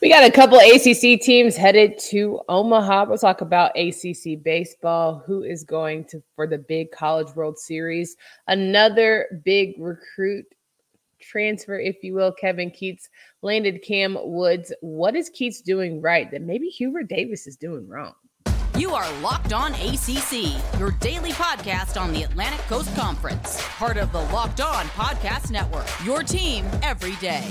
We got a couple ACC teams headed to Omaha. We'll talk about ACC baseball. Who is going to for the big College World Series? Another big recruit transfer, if you will. Kevin Keatts landed Kam Woods. What is Keatts doing right that maybe Hubert Davis is doing wrong? You are Locked On ACC, your daily podcast on the Atlantic Coast Conference, part of the Locked On Podcast Network. Your team every day.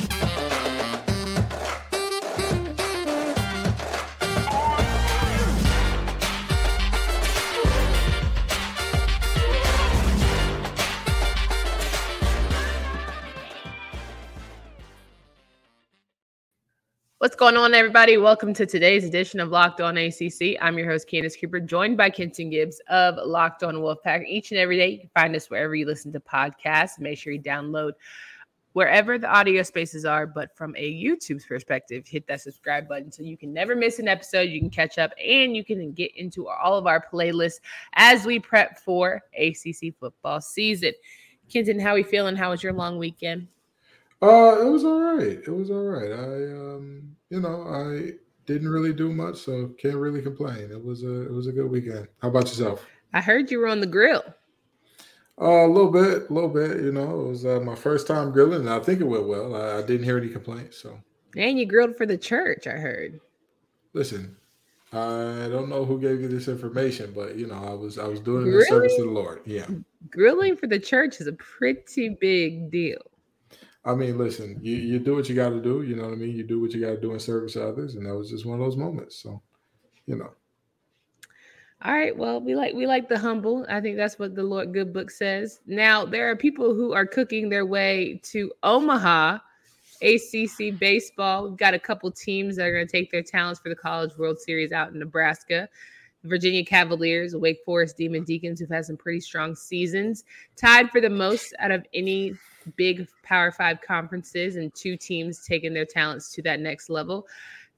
What's going on, everybody? Welcome to today's edition of Locked On ACC. I'm your host, Candace Cooper, joined by Kenton Gibbs of Locked On Wolfpack. Each and every day, you can find us wherever you listen to podcasts. Make sure you download wherever the audio spaces are. But from a YouTube perspective, hit that subscribe button so you can never miss an episode. You can catch up and you can get into all of our playlists as we prep for ACC football season. Kenton, how are we feeling? How was your long weekend? Uh, it was all right. It was all right. I um, you know, I didn't really do much, so can't really complain. It was a it was a good weekend. How about yourself? I heard you were on the grill. Uh, a little bit, a little bit. You know, it was uh, my first time grilling, and I think it went well. I, I didn't hear any complaints. So, and you grilled for the church. I heard. Listen, I don't know who gave you this information, but you know, I was I was doing it in service of the Lord. Yeah, grilling for the church is a pretty big deal. I mean, listen, you, you do what you got to do. You know what I mean? You do what you got to do in service to others. And that was just one of those moments. So, you know. All right. Well, we like we like the humble. I think that's what the Lord Good Book says. Now there are people who are cooking their way to Omaha, ACC baseball. We've got a couple teams that are going to take their talents for the College World Series out in Nebraska. Virginia Cavaliers, Wake Forest Demon Deacons, who've had some pretty strong seasons, tied for the most out of any big Power Five conferences and two teams taking their talents to that next level.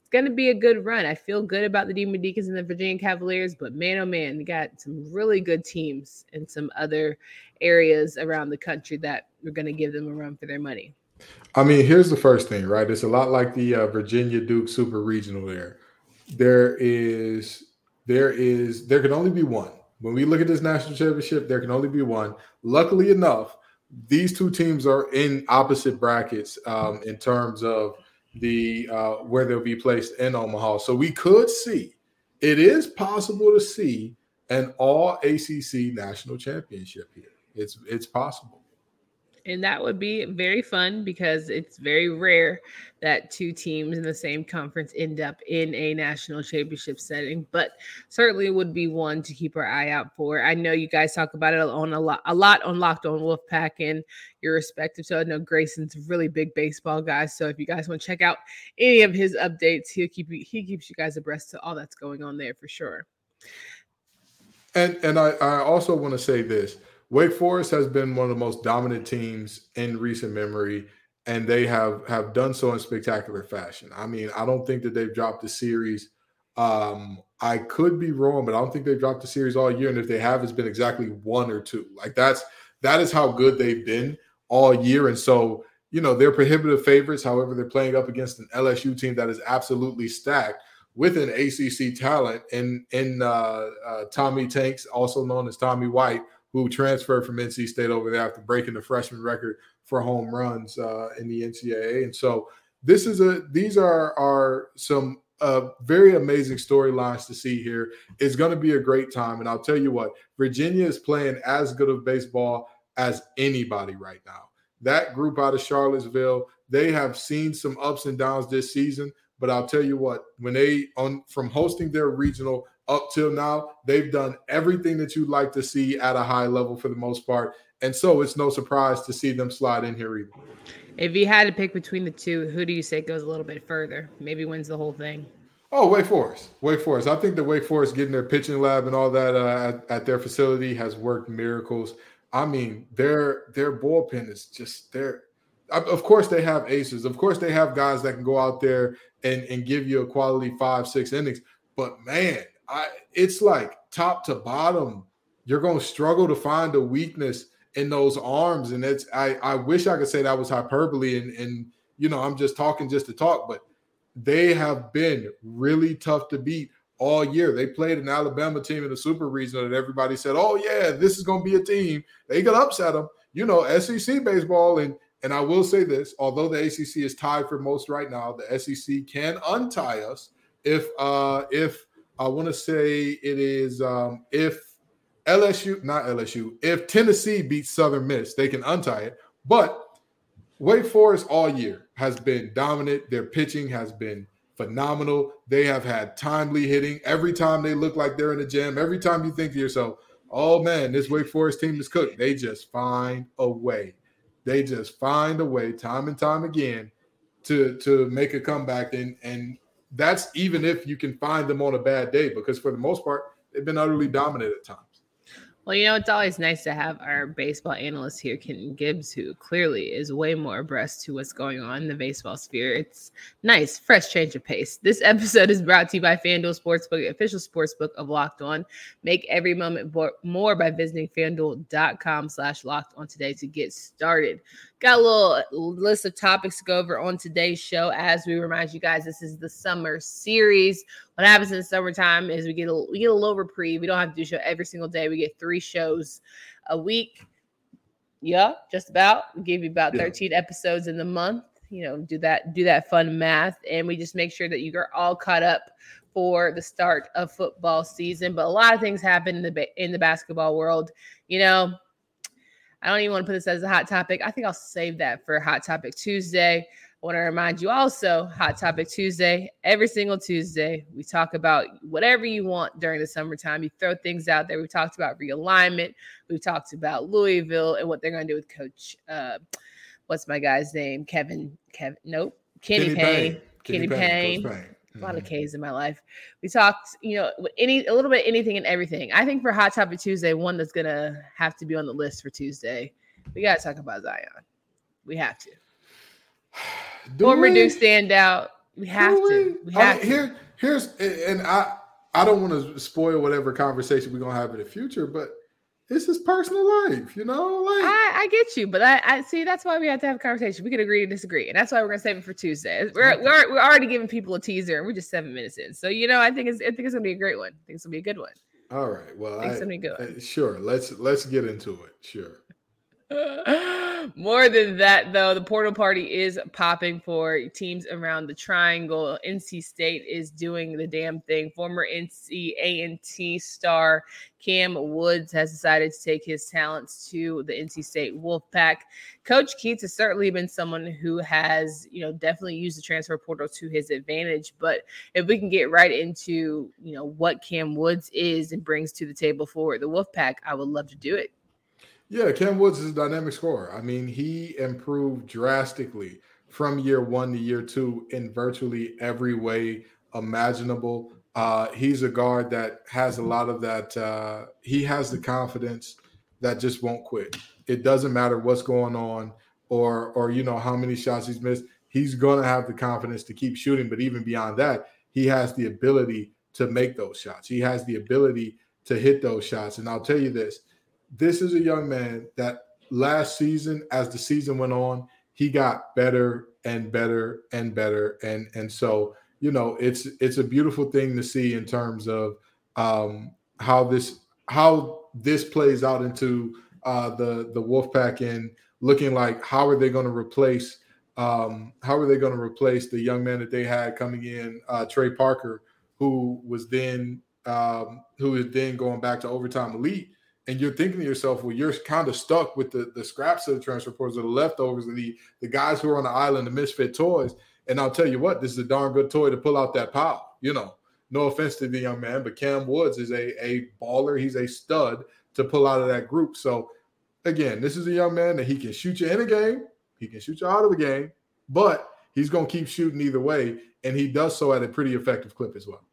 It's going to be a good run. I feel good about the Demon Deacons and the Virginia Cavaliers, but man, oh man, we got some really good teams in some other areas around the country that we're going to give them a run for their money. I mean, here's the first thing, right? It's a lot like the uh, Virginia Duke Super Regional. There, there is, there is, there can only be one. When we look at this national championship, there can only be one. Luckily enough, these two teams are in opposite brackets um, in terms of the uh, where they'll be placed in Omaha. So we could see it is possible to see an all ACC national championship here. It's it's possible and that would be very fun because it's very rare that two teams in the same conference end up in a national championship setting but certainly would be one to keep our eye out for. I know you guys talk about it on a lot a lot on locked on wolfpack and your respective so i know grayson's really big baseball guy so if you guys want to check out any of his updates he'll keep you he keeps you guys abreast to all that's going on there for sure. And and i i also want to say this Wake Forest has been one of the most dominant teams in recent memory, and they have have done so in spectacular fashion. I mean, I don't think that they've dropped the series. Um, I could be wrong, but I don't think they've dropped the series all year. And if they have, it's been exactly one or two. Like that's that is how good they've been all year. And so, you know, they're prohibitive favorites. However, they're playing up against an LSU team that is absolutely stacked with an ACC talent in in uh, uh, Tommy Tanks, also known as Tommy White, who transferred from NC State over there after breaking the freshman record for home runs uh, in the NCAA. And so this is a these are are some uh, very amazing storylines to see here. It's going to be a great time, and I'll tell you what, Virginia is playing as good of baseball as anybody right now. That group out of Charlottesville, they have seen some ups and downs this season, but I'll tell you what, when they on from hosting their regional up till now, they've done everything that you'd like to see at a high level for the most part. And so it's no surprise to see them slide in here either. If you had to pick between the two, who do you say goes a little bit further? Maybe wins the whole thing. Oh, Wake Forest. Wake Forest. I think the Wake Forest getting their pitching lab and all that uh, at, at, their facility has worked miracles. I mean, their their bullpen is just there. Of course, they have aces. Of course, they have guys that can go out there and, and give you a quality five, six innings. But man, I it's like top to bottom, you're gonna struggle to find a weakness in those arms. And it's I I wish I could say that was hyperbole and and you know I'm just talking just to talk, but they have been really tough to beat all year. They played an Alabama team in the Super Regional that everybody said, "Oh yeah, this is going to be a team." They could upset them. You know, SEC baseball, and and I will say this: although the ACC is tied for most right now, the SEC can untie us if uh if I want to say it is um if LSU, not LSU, if Tennessee beats Southern Miss, they can untie it. But Wake Forest all year has been dominant. Their pitching has been phenomenal. They have had timely hitting every time they look like they're in the gym. Every time you think to yourself, oh man, this Wake Forest team is cooked, they just find a way. They just find a way time and time again to to make a comeback. And and that's even if you can find them on a bad day, because for the most part, they've been utterly dominant at times. Well, you know, it's always nice to have our baseball analyst here, Kenton Gibbs, who clearly is way more abreast to what's going on in the baseball sphere. It's nice, fresh change of pace. This episode is brought to you by FanDuel Sportsbook, official sportsbook of Locked On. Make every moment more by visiting fanduel.com slash locked on today to get started. Got a little list of topics to go over on today's show. As we remind you guys, this is the summer series. What happens in the summertime is we get a we get a little reprieve. We don't have to do show every single day. We get three shows a week. Yeah, just about. We give you about yeah. 13 episodes in the month. You know, do that, do that fun math, and we just make sure that you are all caught up for the start of football season. But a lot of things happen in the in the basketball world. You know, I don't even want to put this as a hot topic. I think I'll save that for Hot Topic Tuesday. I want to remind you also, Hot Topic Tuesday, every single Tuesday, we talk about whatever you want during the summertime. You throw things out there. We've talked about realignment. We've talked about Louisville and what they're going to do with Coach, uh, what's my guy's name? Kevin, Kevin, nope, Kenny, Kenny Payne. Payne. Kenny, Kenny Payne. Payne. Mm-hmm. A lot of mm-hmm. K's in my life. We talked, you know, any a little bit anything and everything. I think for Hot Topic Tuesday, one that's gonna have to be on the list for Tuesday, we gotta talk about Zion. We have to. Do Former Duke standout. We have Do to. We, we have I mean, Here, here's and I I don't want to spoil whatever conversation we're gonna have in the future, but it's his personal life, you know. Like I, I get you, but I, I see that's why we have to have a conversation. We can agree to disagree, and that's why we're gonna save it for Tuesday. We're we're, we're already giving people a teaser, and we're just seven minutes in. So you know, I think it's I think it's gonna be a great one. I think it's gonna be a good one. All right. Well, I think it's gonna be good. Uh, sure. Let's let's get into it. Sure. More than that, though, the portal party is popping for teams around the triangle. NC State is doing the damn thing. Former NC A&T star Kam Woods has decided to take his talents to the NC State Wolfpack. Coach Keatts has certainly been someone who has, you know, definitely used the transfer portal to his advantage. But if we can get right into, you know, what Kam Woods is and brings to the table for the Wolfpack, I would love to do it. Yeah, Kam Woods is a dynamic scorer. I mean, he improved drastically from year one to year two in virtually every way imaginable. Uh, he's a guard that has a lot of that. Uh, he has the confidence that just won't quit. It doesn't matter what's going on or or you know how many shots he's missed. He's to have the confidence to keep shooting. But even beyond that, he has the ability to make those shots. He has the ability to hit those shots. And I'll tell you this: this is a young man that last season, as the season went on, he got better and better and better. And and so, you know, it's it's a beautiful thing to see in terms of um how this how this plays out into uh the the Wolfpack and looking like how are they going to replace um how are they going to replace the young man that they had coming in, uh Trey Parker, who was then um who is then going back to overtime elite and you're thinking to yourself, well, you're kind of stuck with the, the scraps of the transfer portals or the leftovers the, the guys who are on the island, the misfit toys. And I'll tell you what, this is a darn good toy to pull out that pile. You know, no offense to the young man, but Kam Woods is a, a baller. He's a stud to pull out of that group. So again, this is a young man that he can shoot you in a game, he can shoot you out of the game, but he's going to keep shooting either way. And he does so at a pretty effective clip as well.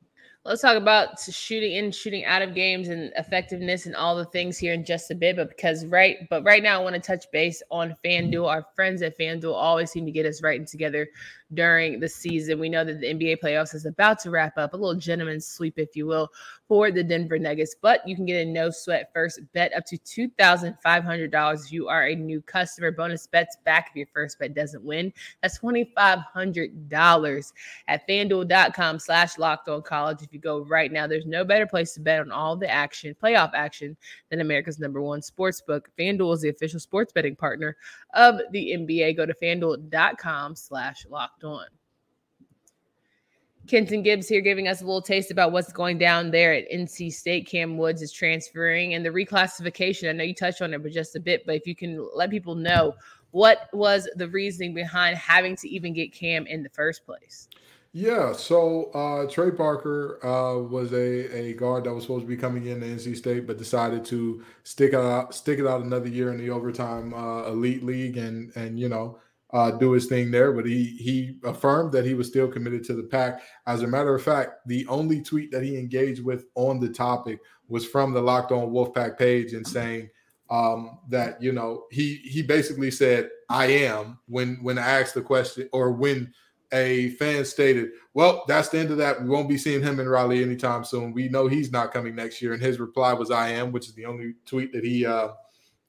Let's talk about shooting in, shooting out of games, and effectiveness, and all the things here in just a bit. But because right, but right now I want to touch base on FanDuel. Our friends at FanDuel always seem to get us right and together during the season. We know that the NBA playoffs is about to wrap up, a little gentleman's sweep, if you will, for the Denver Nuggets. But you can get a no sweat first bet up to $2,500 if you are a new customer. Bonus bets back if your first bet doesn't win. That's $2,500 at fanduel.com slash locked on college. If you go right now, there's no better place to bet on all the action, playoff action, than America's number one sports book. FanDuel is the official sports betting partner of the NBA. Go to fanduel.com slash locked locked on. Kenton Gibbs here giving us a little taste about what's going down there at NC State. Kam Woods is transferring and the reclassification. I know you touched on it, but just a bit. But if you can let people know what was the reasoning behind having to even get Kam in the first place? Yeah, so uh, Trey Parker uh, was a, a guard that was supposed to be coming in to NC State, but decided to stick it out, stick it out another year in the overtime uh, elite league, and and you know uh, do his thing there, but he he affirmed that he was still committed to the pack. As a matter of fact, the only tweet that he engaged with on the topic was from the Locked On Wolfpack page and saying um, that you know he he basically said I am when when I asked the question or when a fan stated, "Well, that's the end of that. We won't be seeing him in Raleigh anytime soon. We know he's not coming next year." And his reply was "I am," which is the only tweet that he uh,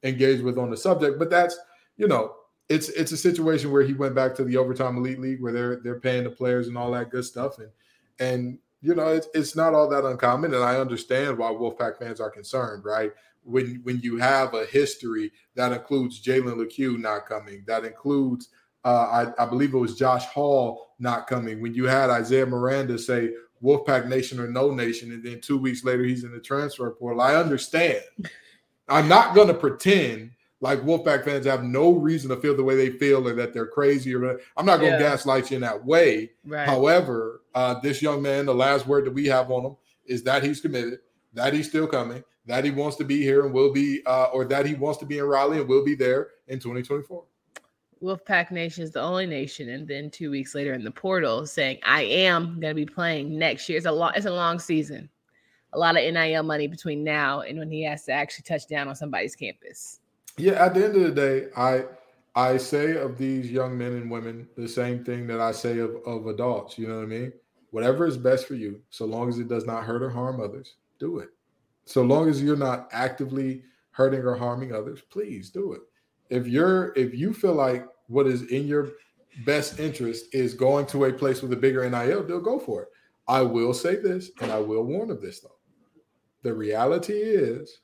engaged with on the subject. But that's you know it's it's a situation where he went back to the overtime elite league where they're they're paying the players and all that good stuff. And and you know it's it's not all that uncommon. And I understand why Wolfpack fans are concerned right? When when you have a history that includes Jalen Lecque not coming that includes uh, I, I believe it was Josh Hall not coming. When you had Isaiah Miranda say Wolfpack Nation or no nation and then two weeks later he's in the transfer portal. I understand. I'm not going to pretend like Wolfpack fans have no reason to feel the way they feel or that they're crazy or I'm not going to yeah. gaslight you in that way. Right. However, uh, this young man, the last word that we have on him is that he's committed, that he's still coming, that he wants to be here and will be, uh, or that he wants to be in Raleigh and will be there in 2024. Wolfpack Nation is the only nation, and then two weeks later in the portal saying, "I am going to be playing next year." It's a long, it's a long season, a lot of NIL money between now and when he has to actually touch down on somebody's campus yeah, at the end of the day, I I say of these young men and women the same thing that I say of, of adults. You know what I mean? Whatever is best for you, so long as it does not hurt or harm others, do it. So long as you're not actively hurting or harming others, please do it. If you're if you feel like what is in your best interest is going to a place with a bigger NIL, they'll go for it. I will say this, and I will warn of this though. The reality is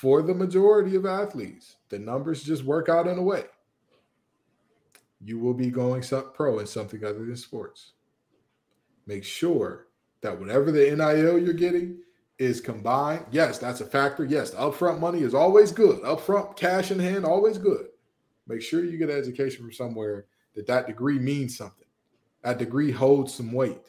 for the majority of athletes, the numbers just work out in a way. You will be going pro in something other than sports. Make sure that whatever the NIL you're getting is combined. Yes, that's a factor. Yes, upfront money is always good. Upfront cash in hand, always good. Make sure you get education from somewhere that that degree means something. That degree holds some weight.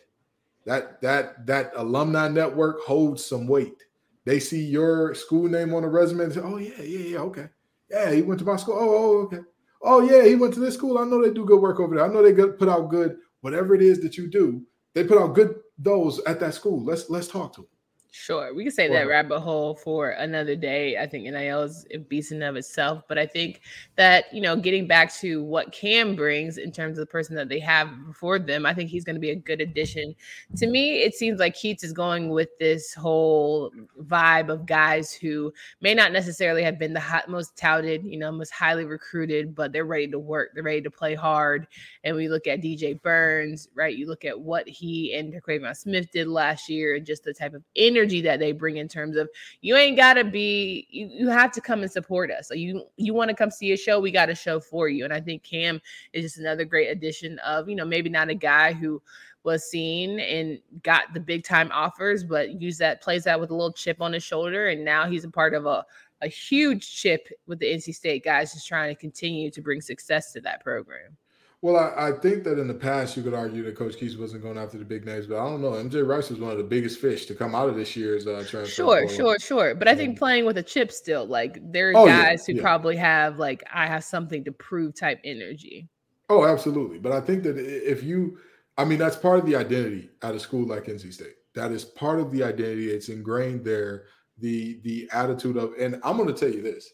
That that that alumni network holds some weight. They see your school name on the resume and say, "Oh yeah, yeah, yeah, okay, yeah, he went to my school. Oh, oh, okay. Oh yeah, he went to this school. I know they do good work over there. I know they put out good whatever it is that you do. They put out good those at that school. Let's let's talk to them. Sure, we can say that rabbit hole for another day. I think NIL is a beast in of itself, but I think that you know, getting back to what Kam brings in terms of the person that they have before them, I think he's going to be a good addition. To me, it seems like Keatts is going with this whole vibe of guys who may not necessarily have been the hot, most touted, you know, most highly recruited, but they're ready to work, they're ready to play hard. And we look at DJ Burns, right? You look at what he and Terquavion Smith did last year, and just the type of energy energy that they bring in terms of you ain't gotta be you, you have to come and support us. So you you want to come see a show, we got a show for you. And I think Kam is just another great addition of, you know, maybe not a guy who was seen and got the big time offers, but use that plays that with a little chip on his shoulder. And now he's a part of a a huge chip with the NC State guys, just trying to continue to bring success to that program. Well, I, I, think that in the past you could argue that Coach Keatts wasn't going after the big names, but I don't know. MJ Rice was one of the biggest fish to come out of this year's uh, transfer. Sure, sure, sure. But I think playing with a chip still, like there are oh, guys yeah, who yeah. probably have like I have something to prove type energy. Oh, absolutely. But I think that if you, I mean, that's part of the identity at a school like NC State. That is part of the identity. It's ingrained there. The the attitude of, and I'm going to tell you this.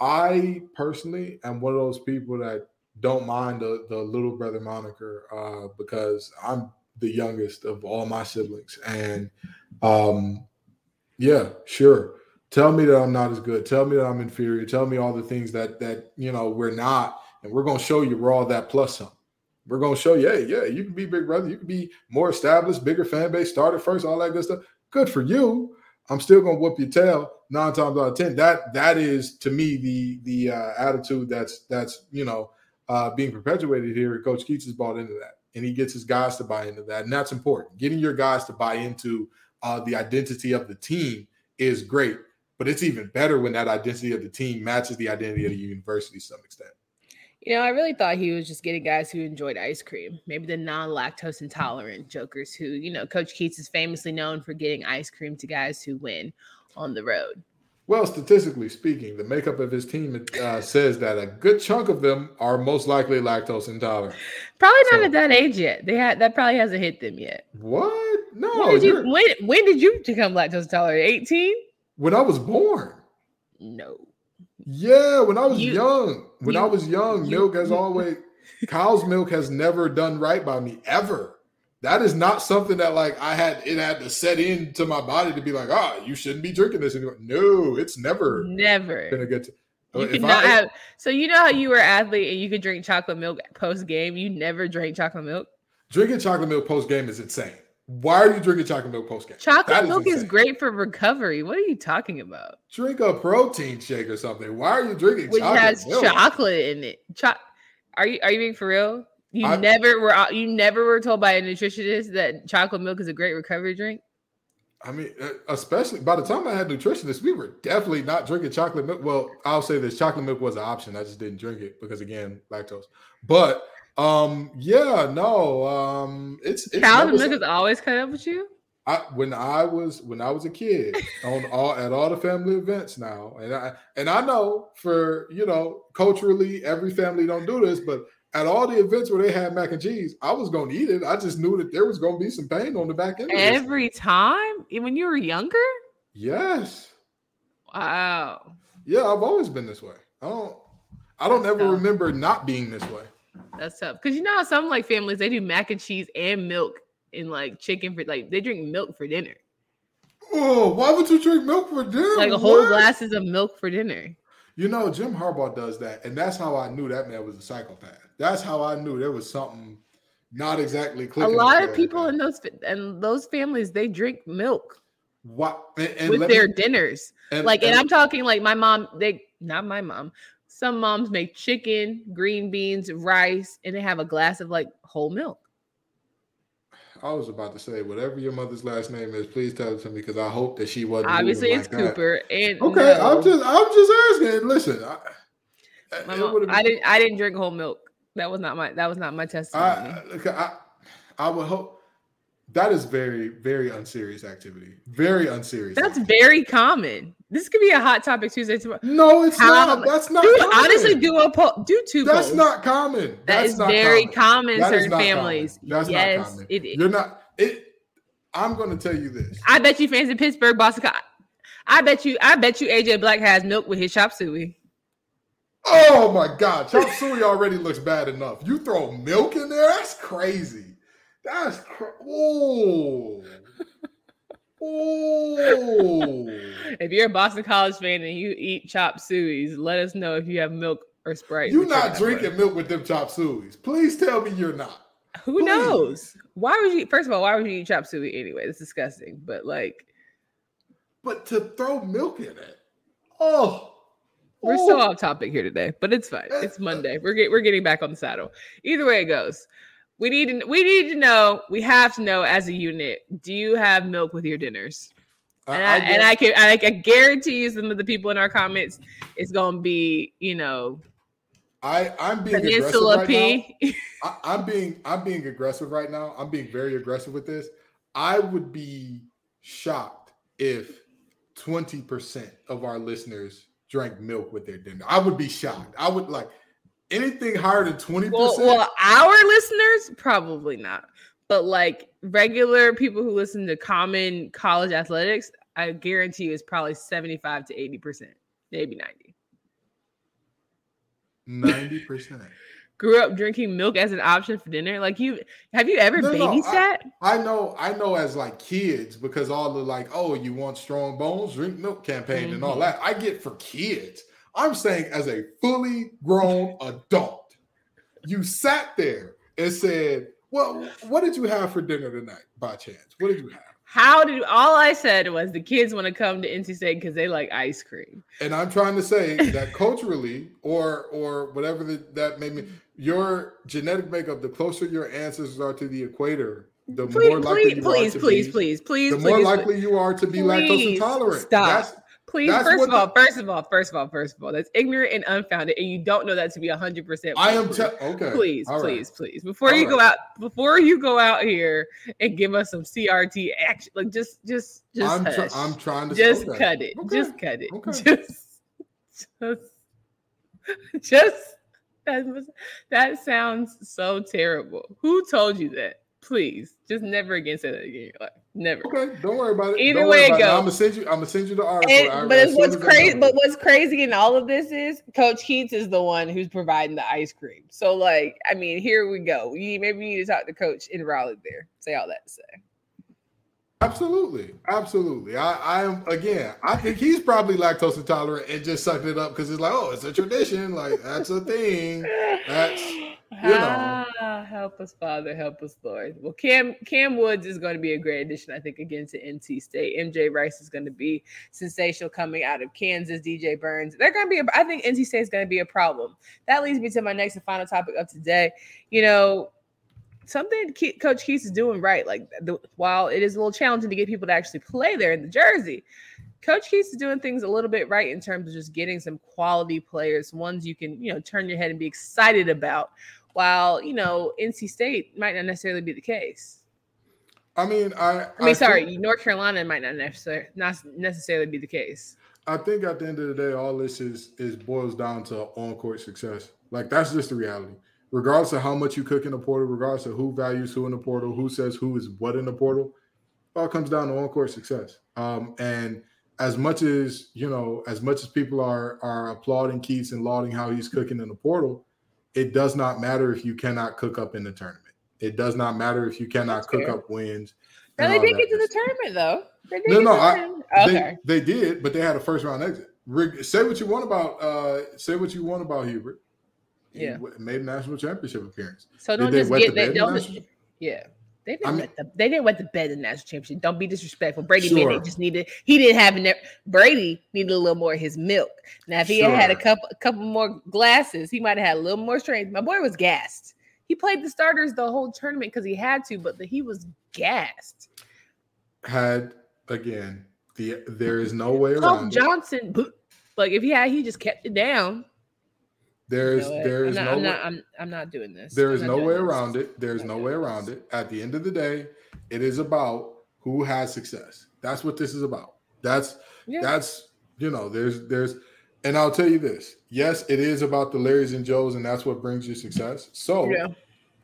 I personally am one of those people that don't mind the, the little brother moniker uh, because I'm the youngest of all my siblings. And um, yeah, sure. Tell me that I'm not as good. Tell me that I'm inferior. Tell me all the things that that you know we're not, and we're gonna show you we're all that plus some. We're gonna show you, hey, yeah, you can be big brother, you can be more established, bigger fan base, started first, all that good stuff. Good for you. I'm still gonna whoop your tail nine times out of ten. That that is to me the the uh, attitude that's that's you know uh, being perpetuated here. Coach Keatts has bought into that, and he gets his guys to buy into that, and that's important. Getting your guys to buy into uh, the identity of the team is great, but it's even better when that identity of the team matches the identity of the university to some extent. You know, I really thought he was just getting guys who enjoyed ice cream, maybe the non-lactose intolerant jokers who, you know, Coach Keatts is famously known for getting ice cream to guys who win on the road. Well, statistically speaking, the makeup of his team uh, says that a good chunk of them are most likely lactose intolerant. Probably not so, at that age yet. They had that probably hasn't hit them yet. What? No. When did you when, when did you become lactose intolerant? 18? When I was born. No. Yeah, when I was you, young. When you, I was young, you, milk has always cow's milk has never done right by me ever that is not something that like I had it had to set into my body to be like, ah, oh, you shouldn't be drinking this anymore. No, it's never never gonna get to you not I, have so you know how you were an athlete and you could drink chocolate milk post game. You never drank chocolate milk. Drinking chocolate milk post game is insane. Why are you drinking chocolate milk post game? Chocolate milk is, is, great for recovery. What are you talking about? Drink a protein shake or something. Why are you drinking Which has milk? chocolate in it? Cho- are you are you being for real? You I, never were you never were told by a nutritionist that chocolate milk is a great recovery drink. I mean, uh, especially by the time I had nutritionists, we were definitely not drinking chocolate milk. Well, I'll say this: chocolate milk was an option. I just didn't drink it because, again, lactose. But um, yeah, no, um, it's, it's chocolate milk is always cut up with you. I when I was when I was a kid on all at all the family events now, and I and I know for you know culturally every family don't do this, but at all the events where they had mac and cheese, I was going to eat it. I just knew that there was going to be some pain on the back end. Every time, when you were younger. Yes. Wow. Yeah, I've always been this way. I don't. I don't ever tough. remember not being this way. That's tough because you know how some like families they do mac and cheese and milk and like chicken for like they drink milk for dinner. Oh, why would you drink milk for dinner? Like a whole glasses of milk for dinner. You know, Jim Harbaugh does that, and that's how I knew that man was a psychopath. That's how I knew there was something not exactly clicking. A lot of people in those and those families they drink milk. What and, and with their me, dinners? And, like, and, and I'm talking like my mom. They not my mom. Some moms make chicken, green beans, rice, and they have a glass of like whole milk. I was about to say, whatever your mother's last name is, please tell it to me because I hope that she wasn't. Obviously, it's like Cooper. That. And okay, no. I'm just, I'm just asking. Listen, I, mom, I didn't, I didn't drink whole milk. That was not my, that was not my testimony. I, I, I would hope. That is very, very unserious activity. Very unserious. That's activity. very common. This could be a hot topic Tuesday tomorrow. No, it's How, not. That's not. Dude, honestly, do a po- do two. That's polls. not common. That's that is very common in certain families. Common. That's yes, not common. It is. You're not. It. I'm going to tell you this. I bet you fans in Pittsburgh, Boston. I bet you. I bet you AJ Black has milk with his chop suey. Oh my God, chop suey already looks bad enough. You throw milk in there? That's crazy. That's cr- oh. Oh. if you're a Boston College fan and you eat chop sueys, let us know if you have milk or Sprite. You're not drinking milk with them chop sueys. Please tell me you're not. Who Please. knows? Why would you? First of all, why would you eat chop suey anyway? It's disgusting. But like, but to throw milk in it, oh, we're oh. so off topic here today. But it's fine. It's Monday. We're get, we're getting back on the saddle. Either way it goes, we need to we need to know. We have to know as a unit. Do you have milk with your dinners? And I, I, and I can I can guarantee you some of the people in our comments it's gonna be you know I I'm being Peninsula P. Right I, am being I'm being aggressive right now. I'm being very aggressive with this. I would be shocked if 20% of our listeners drank milk with their dinner. I would be shocked. I would like anything higher than 20%. Well, well our listeners, probably not. but like regular people who listen to common college athletics, I guarantee you is probably 75 to 80%, maybe 90. 90%. Grew up drinking milk as an option for dinner. Like you have you ever No, no, babysat? I know, I know as like kids, because all the like, oh, you want strong bones, drink milk campaign mm-hmm. and all that. I get for kids. I'm saying as a fully grown adult, you sat there and said, Well, what did you have for dinner tonight by chance? What did you have? How did all I said was the kids want to come to NC State because they like ice cream. And I'm trying to say that culturally, or or whatever the, that may mean, your genetic makeup, the closer your ancestors are to the equator, the Please, more likely please, you please, are to please, be, please, please, the more please, likely you are to be lactose intolerant. stop. That's Please, That's first of all, the- first of all, first of all, first of all, that's ignorant and unfounded, and you don't know that to be hundred percent. I am te- okay. Please, all right. please, please, before All you go out, before you go out here and give us some CRT action, like just, just, just, I'm, hush. I'm trying to just okay. cut it, Okay. just cut it, Okay. just, just, just. That, was- that sounds so terrible. Who told you that? Please, just never again say that again. in your life. Never. Okay, don't worry about it. Either Don't way it goes. I'm gonna send you. I'm gonna send you the article. And, but it's what's crazy. But what's crazy in all of this is Coach Keatts is the one who's providing the ice cream. So, like, I mean, here we go. You maybe you need to talk to Coach in Raleigh. There, say all that to say. Absolutely, absolutely. I, I am again. I think he's probably lactose intolerant and just sucking it up because it's like, oh, it's a tradition. Like that's a thing. That's know. Ah, help us, Father, help us, Lord. Well, Kam Kam Woods is going to be a great addition, I think, again to NC State. MJ Rice is going to be sensational coming out of Kansas. DJ Burns, they're going to be. A, I think NC State is going to be a problem. That leads me to my next and final topic of today. You know, something Ke- Coach Keatts is doing right. Like, the, while it is a little challenging to get people to actually play there in the jersey. Coach Keatts is doing things a little bit right in terms of just getting some quality players, ones you can, you know, turn your head and be excited about while you know NC State might not necessarily be the case. I mean, I. I mean, sorry, think- North Carolina might not necessarily not necessarily be the case. I think at the end of the day, all this is is boils down to on court success. Like that's just the reality. Regardless of how much you cook in the portal, regardless of who values who in the portal, who says who is what in the portal, it all comes down to on court success. Um, and as much as you know, as much as people are are applauding Keatts and lauding how he's cooking in the portal, it does not matter if you cannot cook up in the tournament. It does not matter if you cannot That's cook fair. up wins. No, they did get to the tournament though. They No, no, the I- tournament. They, okay. they did, but they had a first round exit. Say what you want about uh say what you want about Hubert. Yeah. made a national championship appearance. So don't just get they don't. national- Yeah. They didn't I mean- wet the they didn't wet the bed in the national championship. Don't be disrespectful. Brady Sure. just needed he didn't have enough. Brady needed a little more of his milk. Now if he had had a couple a couple more glasses, he might have had a little more strength. My boy was gassed. He played the starters the whole tournament because he had to, but the, he was gassed. Had again, the there is no way around it. Johnson, like if he had, he just kept it down. There You is know what? there is I'm not, no I'm way, not, I'm, I'm not doing this. there is no way this. around it. There's no way around this. it. At the end of the day, it is about who has success. That's what this is about. That's Yeah. that's you know there's there's and i'll tell you this yes it is about the larrys and joes and that's what brings you success so Yeah.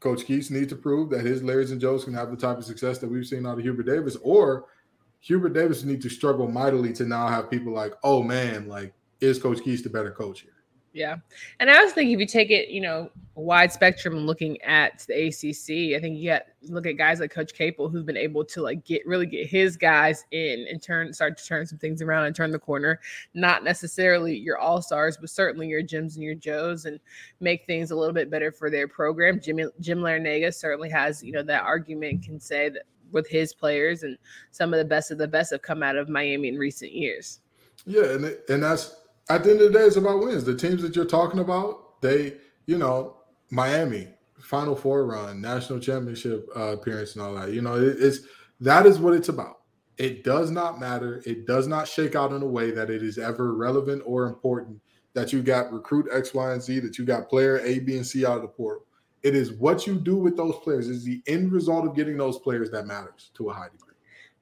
coach keatts needs to prove that his larrys and joes can have the type of success that we've seen out of hubert davis or hubert davis needs to struggle mightily to now have people like oh man like is coach keatts the better coach here Yeah. And I was thinking if you take it, you know, wide spectrum and looking at the ACC, I think you got look at guys like Coach Capel who've been able to like get really get his guys in and turn start to turn some things around and turn the corner. Not necessarily your all stars, but certainly your Jims and your Joes and make things a little bit better for their program. Jimmy Jim Larrañaga certainly has, you know, that argument can say that with his players and some of the best of the best have come out of Miami in recent years. Yeah, and and that's at the end of the day, it's about wins. The teams that you're talking about, they, you know, Miami Final Four run, national championship uh, appearance, and all that. You know, it, it's that is what it's about. It does not matter. It does not shake out in a way that it is ever relevant or important that you got recruit X, Y, and Z, that you got player A, B, and C out of the portal. It is what you do with those players. Is the end result of getting those players that matters to a high degree.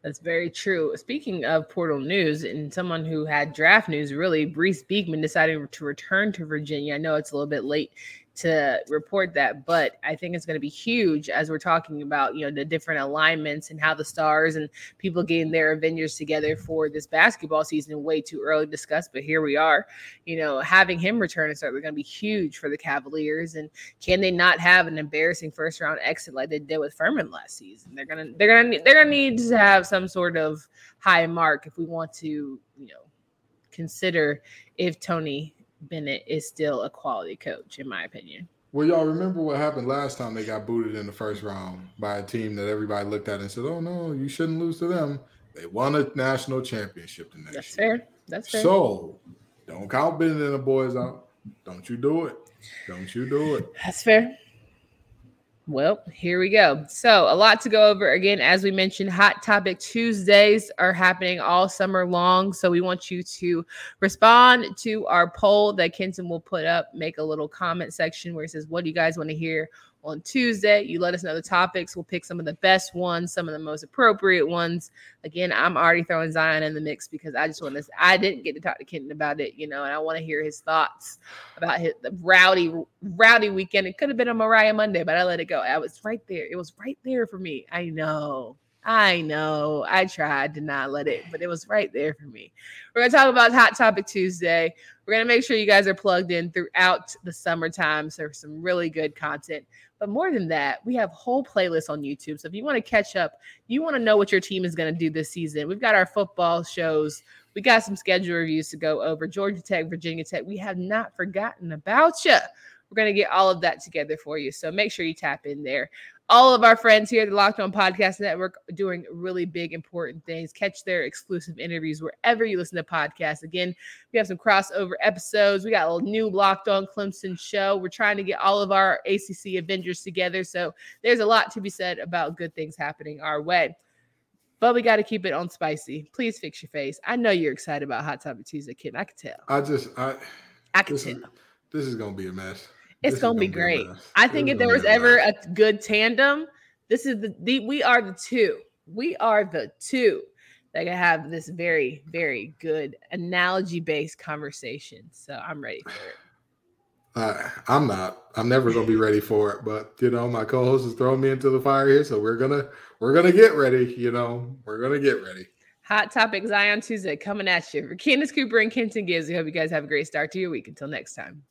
That's very true. Speaking of portal news and someone who had draft news, really, Reece Beekman deciding to return to Virginia. I know it's a little bit late to report that, but I think it's going to be huge as we're talking about, you know, the different alignments and how the stars and people getting their Avengers together for this basketball season. Way too early to discuss, but here we are. You know, having him return is they're going to be huge for the Cavaliers. And can they not have an embarrassing first round exit like they did with Furman last season? They're gonna, they're gonna, they're gonna need to have some sort of high mark if we want to, you know, consider if Tony Bennett is still a quality coach, in my opinion. Well, y'all remember what happened last time they got booted in the first round by a team that everybody looked at and said, "Oh no, you shouldn't lose to them." They won a national championship the next That's year. fair. That's fair. So don't count Bennett and the boys out. Don't you do it. Don't you do it. That's fair. Well, here we go. So, a lot to go over. Again, as we mentioned, Hot Topic Tuesdays are happening all summer long. So, we want you to respond to our poll that Kenton will put up. Make a little comment section where it says, What do you guys want to hear on Tuesday. You let us know the topics. We'll pick some of the best ones, some of the most appropriate ones. Again, I'm already throwing Zion in the mix because I just want to. I didn't get to talk to Kenton about it, you know, and I want to hear his thoughts about his the rowdy, rowdy weekend. It could have been a Mariah Monday, but I let it go. I was right there. It was right there for me. I know. I know. I tried to not let it, but it was right there for me. We're going to talk about Hot Topic Tuesday. We're going to make sure you guys are plugged in throughout the summertime. So, some really good content. But more than that, we have whole playlists on YouTube. So, if you want to catch up, you want to know what your team is going to do this season, we've got our football shows. We got some schedule reviews to go over. Georgia Tech, Virginia Tech. We have not forgotten about you. We're going to get all of that together for you. So make sure you tap in there all of our friends here at the Locked On Podcast Network doing really big, important things. Catch their exclusive interviews wherever you listen to podcasts. Again, we have some crossover episodes. We got a new Locked On Clemson show. We're trying to get all of our ACC Avengers together. So there's a lot to be said about good things happening our way. But we got to keep it on spicy. Please fix your face. I know you're excited about Hot Topic Tuesday, Kim. I can tell. I just, I, I can this tell. is, this is gonna be a mess. It's is gonna be great. mess. I think if there was ever a good tandem, this is the, the we are the two. We are the two that can have this very, very good analogy based conversation. So I'm ready for it. I, I'm not. I'm never gonna be ready for it. But you know, my co-host is throwing me into the fire here, so we're gonna we're gonna get ready. You know, we're gonna get ready. Hot topic Zion Tuesday coming at you for Candace Cooper and Kenton Gibbs. We hope you guys have a great start to your week. Until next time.